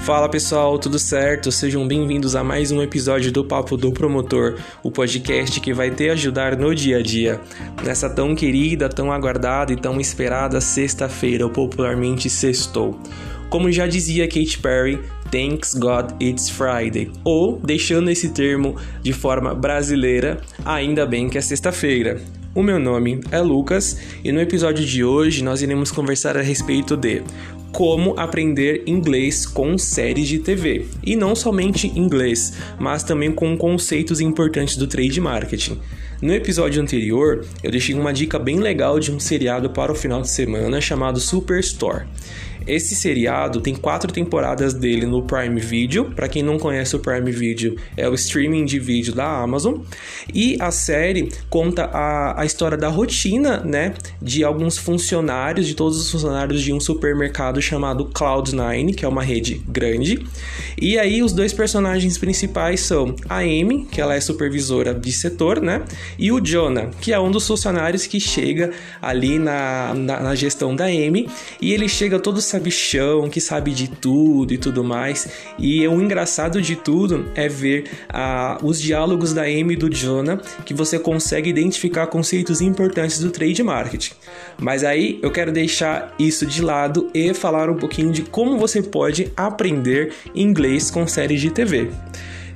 Fala pessoal, tudo certo? Sejam bem-vindos a mais um episódio do Papo do Promotor, o podcast que vai te ajudar no dia a dia. Nessa tão querida, tão aguardada e tão esperada sexta-feira, ou popularmente sextou. Como já dizia Katy Perry, Thanks God It's Friday, ou, deixando esse termo de forma brasileira, ainda bem que é sexta-feira. O meu nome é Lucas e no episódio de hoje nós iremos conversar a respeito de como aprender inglês com séries de TV. E não somente inglês, mas também com conceitos importantes do trade marketing. No episódio anterior, eu deixei uma dica bem legal de um seriado para o final de semana chamado Superstore. Esse seriado tem quatro temporadas dele no Prime Video. Para quem não conhece o Prime Video, é o streaming de vídeo da Amazon. E a série conta a, a história da rotina, né, de alguns funcionários, de todos os funcionários de um supermercado chamado Cloud9, que é uma rede grande. E aí os dois personagens principais são a Amy, que ela é supervisora de setor, né, e o Jonah, que é um dos funcionários que chega ali na, na, na gestão da Amy e ele chega todo sabichão, que sabe de tudo e tudo mais. E o engraçado de tudo é ver ah, os diálogos da Amy e do Jonah, que você consegue identificar conceitos importantes do trade marketing. Mas aí eu quero deixar isso de lado e falar um pouquinho de como você pode aprender inglês com séries de TV.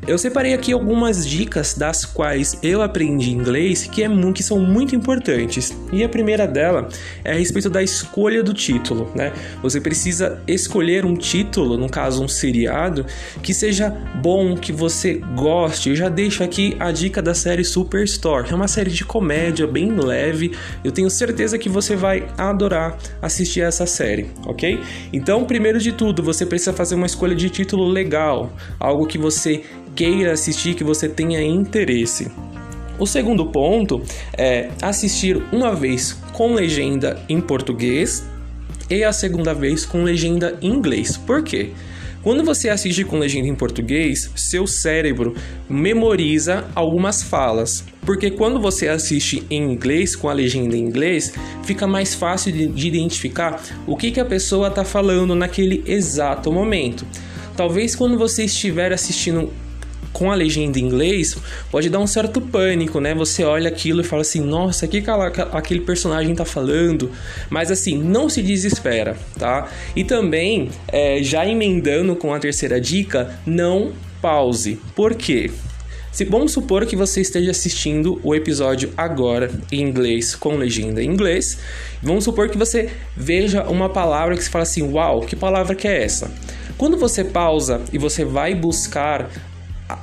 Eu separei aqui algumas dicas das quais eu aprendi inglês que, é, que são muito importantes. E a primeira dela é a respeito da escolha do título, né? Você precisa escolher um título, no caso um seriado, que seja bom, que você goste. Eu já deixo aqui a dica da série Superstore, é uma série de comédia bem leve. Eu tenho certeza que você vai adorar assistir essa série, ok? Então, primeiro de tudo, você precisa fazer uma escolha de título legal, algo que você queira assistir, que você tenha interesse. O segundo ponto é assistir uma vez com legenda em português e a segunda vez com legenda em inglês. Por quê? Quando você assiste com legenda em português, seu cérebro memoriza algumas falas, porque quando você assiste em inglês com a legenda em inglês, fica mais fácil de, de identificar o que, que a pessoa está falando naquele exato momento. Talvez quando você estiver assistindo com a legenda em inglês, pode dar um certo pânico, né? Você olha aquilo e fala assim: nossa, o que aquele personagem tá falando? Mas assim, não se desespera, tá? E também, é, já emendando com a terceira dica, não pause. Por quê? Se, vamos supor que você esteja assistindo o episódio agora em inglês, com legenda em inglês. Vamos supor que você veja uma palavra que você fala assim: Uau, que palavra que é essa? Quando você pausa e você vai buscar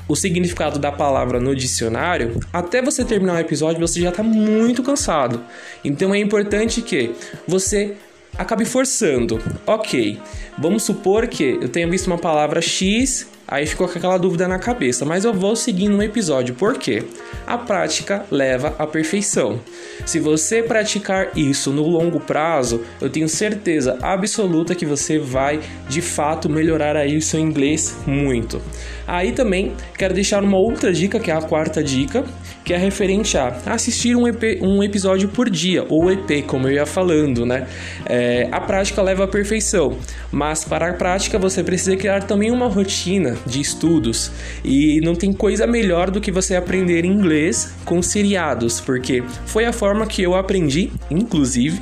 o significado da palavra no dicionário, até você terminar o episódio você já está muito cansado. Então é importante que você acabe forçando. Ok, vamos supor que eu tenha visto uma palavra X Aí ficou com aquela dúvida na cabeça, mas eu vou seguindo no episódio, por quê? A prática leva à perfeição. Se você praticar isso no longo prazo, eu tenho certeza absoluta que você vai de fato melhorar aí o seu inglês muito. Aí também quero deixar uma outra dica, que é a quarta dica, que é referente a assistir um, EP, um episódio por dia, ou EP, como eu ia falando, né? É, a prática leva à perfeição, mas para a prática você precisa criar também uma rotina de estudos. E não tem coisa melhor do que você aprender inglês com seriados, porque foi a forma que eu aprendi, inclusive,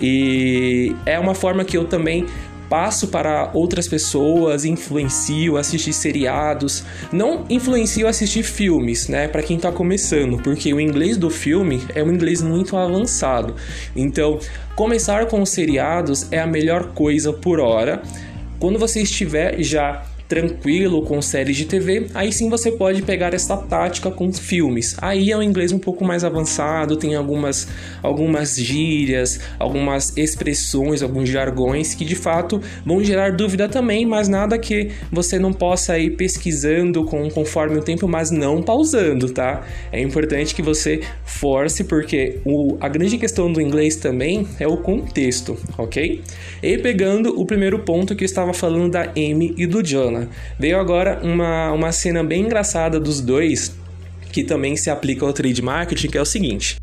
e é uma forma que eu também passo para outras pessoas, influencio assistir seriados, não influencio assistir filmes, né, para quem está começando, porque o inglês do filme é um inglês muito avançado. Então, começar com os seriados é a melhor coisa por hora. Quando você estiver já tranquilo com séries de TV, aí sim você pode pegar essa tática com filmes. Aí é um inglês um pouco mais avançado, tem algumas, algumas gírias, algumas expressões, alguns jargões que de fato vão gerar dúvida também, mas nada que você não possa ir pesquisando com, conforme o tempo, mas não pausando, tá? É importante que você force, porque o, a grande questão do inglês também é o contexto, ok? E pegando o primeiro ponto que eu estava falando da Amy e do Jonah. Veio agora uma, uma cena bem engraçada dos dois, que também se aplica ao trade marketing, que é o seguinte.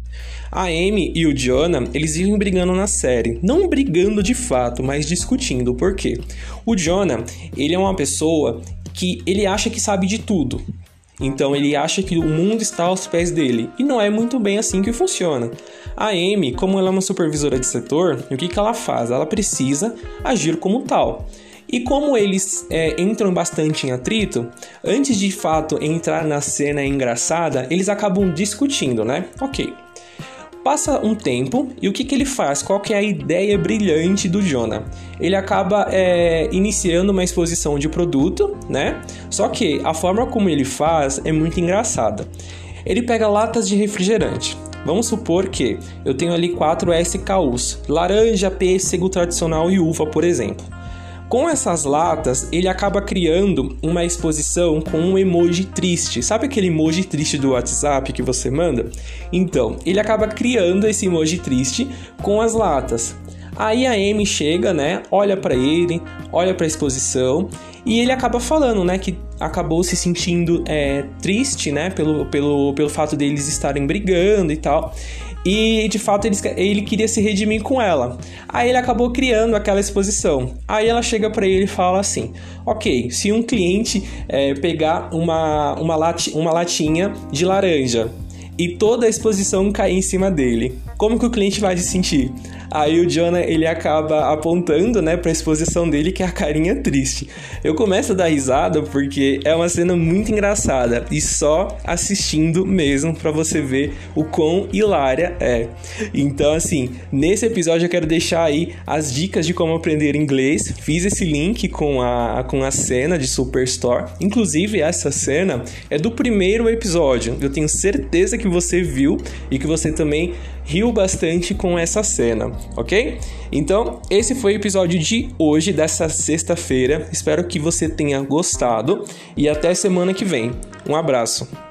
A Amy e o Jonah, eles vivem brigando na série. Não brigando de fato, mas discutindo. Por quê? O Jonah, ele é uma pessoa que ele acha que sabe de tudo. Então ele acha que o mundo está aos pés dele. E não é muito bem assim que funciona. A Amy, como ela é uma supervisora de setor, o que, que ela faz? Ela precisa agir como tal. E como eles é, entram bastante em atrito, antes de fato entrar na cena engraçada, eles acabam discutindo, né? Ok. Passa um tempo e o que, que ele faz? Qual que é a ideia brilhante do Jonah? Ele acaba é, iniciando uma exposição de produto, né? Só que a forma como ele faz é muito engraçada. Ele pega latas de refrigerante. Vamos supor que eu tenho ali quatro SKUs: laranja, pêssego tradicional e uva, por exemplo. Com essas latas, ele acaba criando uma exposição com um emoji triste. Sabe aquele emoji triste do WhatsApp que você manda? Então, ele acaba criando esse emoji triste com as latas. Aí a Amy chega, né? Olha para ele, olha para a exposição e ele acaba falando, né? Que acabou se sentindo é, triste, né? Pelo, pelo, pelo fato deles estarem brigando e tal. E de fato ele, ele queria se redimir com ela. Aí ele acabou criando aquela exposição. Aí ela chega para ele e fala assim: Ok, se um cliente é, pegar uma, uma, lati, uma latinha de laranja e toda a exposição cair em cima dele, como que o cliente vai se sentir? Aí o Jonah ele acaba apontando, né, para a exposição dele que é a carinha triste. Eu começo a dar risada porque é uma cena muito engraçada e só assistindo mesmo para você ver o quão hilária é. Então assim, nesse episódio eu quero deixar aí as dicas de como aprender inglês. Fiz esse link com a com a cena de Superstore. Inclusive essa cena é do primeiro episódio. Eu tenho certeza que você viu e que você também riu bastante com essa cena, ok? Então, esse foi o episódio de hoje, dessa sexta-feira. Espero que você tenha gostado e até semana que vem. Um abraço.